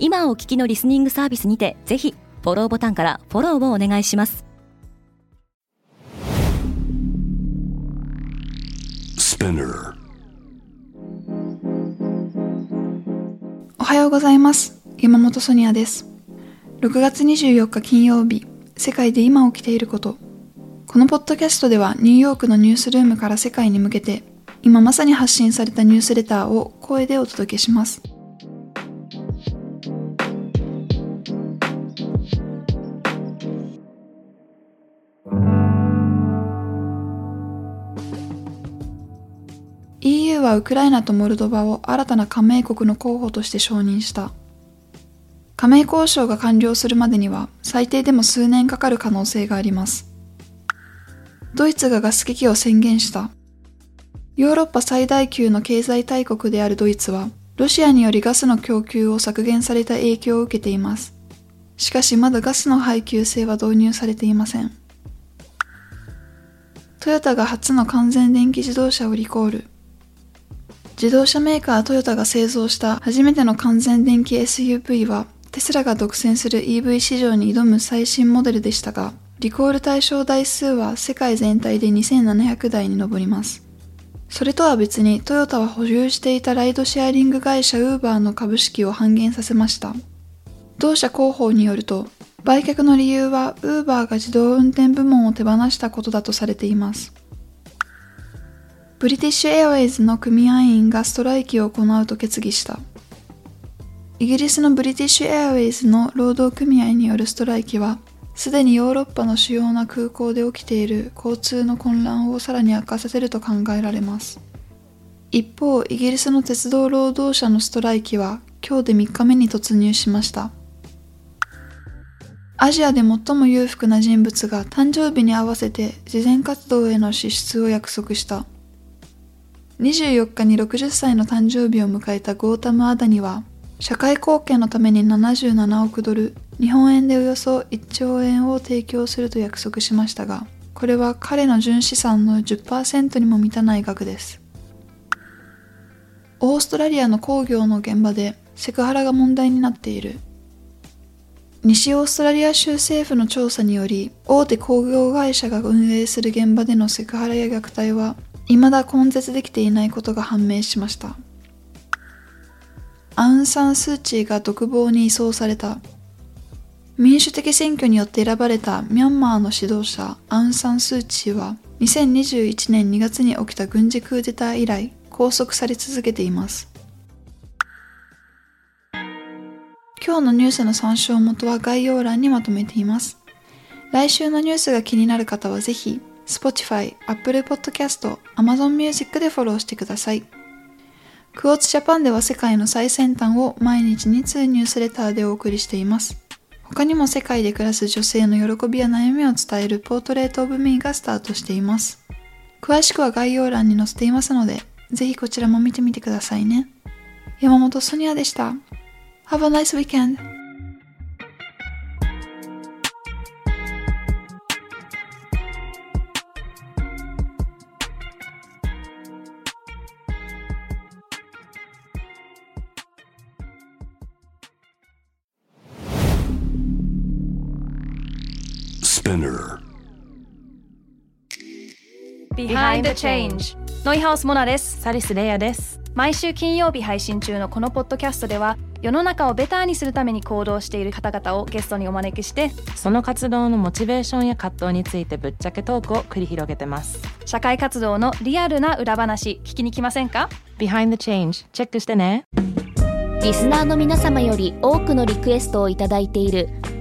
今お聞きのリスニングサービスにてぜひフォローボタンからフォローをお願いします。おはようございます。山本ソニアです。6月24日金曜日世界で今起きていること。このポッドキャストではニューヨークのニュースルームから世界に向けて今まさに発信されたニュースレターを声でお届けします EU はウクライナとモルドバを新たな加盟国の候補として承認した。加盟交渉が完了するまでには最低でも数年かかる可能性があります。ドイツがガス危機を宣言した。ヨーロッパ最大級の経済大国であるドイツは、ロシアによりガスの供給を削減された影響を受けています。しかしまだガスの配給制は導入されていません。トヨタが初の完全電気自動車をリコール。自動車メーカートヨタが製造した初めての完全電気 SUV はテスラが独占する EV 市場に挑む最新モデルでしたが、リコール対象台数は世界全体で2700台に上ります。それとは別にトヨタは保有していたライドシェアリング会社 Uber の株式を半減させました。同社広報によると、売却の理由は Uber が自動運転部門を手放したことだとされています。ブリティッシュエアウェイズの組合員がストライキを行うと決議した。イギリスのブリティッシュエアウェイズの労働組合によるストライキは、すでにヨーロッパの主要な空港で起きている交通の混乱をさらに悪化させると考えられます。一方、イギリスの鉄道労働者のストライキは今日で3日目に突入しました。アジアで最も裕福な人物が誕生日に合わせて慈善活動への支出を約束した。24日に60歳の誕生日を迎えたゴータム・アダニは、社会貢献のために77億ドル、日本円でおよそ1兆円を提供すると約束しましたが、これは彼の純資産の10%にも満たない額です。オーストラリアの工業の現場でセクハラが問題になっている。西オーストラリア州政府の調査により、大手工業会社が運営する現場でのセクハラや虐待は未だ根絶できていないことが判明しました。アウン・サン・スー・チーが独房に移送された。民主的選挙によって選ばれたミャンマーの指導者アウン・サン・スー・チーは2021年2月に起きた軍事クーデター以来拘束され続けています。今日のニュースの参照元は概要欄にまとめています。来週のニュースが気になる方はぜひ Spotify、Apple Podcast、Amazon Music でフォローしてください。クォーツジャパンでは世界の最先端を毎日2通ニュースレターでお送りしています。他にも世界で暮らす女性の喜びや悩みを伝えるポートレートオブミーがスタートしています。詳しくは概要欄に載せていますので、ぜひこちらも見てみてくださいね。山本ソニアでした。Have a nice weekend! Spinner. Behind the Change ノイハウスモナです。サリスレイヤです。毎週金曜日配信中のこのポッドキャストでは世の中をベターにするために行動している方々をゲストにお招きしてその活動のモチベーションや葛藤についてぶっちゃけトークを繰り広げてます。社会活動のリアルな裏話聞きに来ませんか？Behind the Change チェックしてね。リスナーの皆様より多くのリクエストをいただいている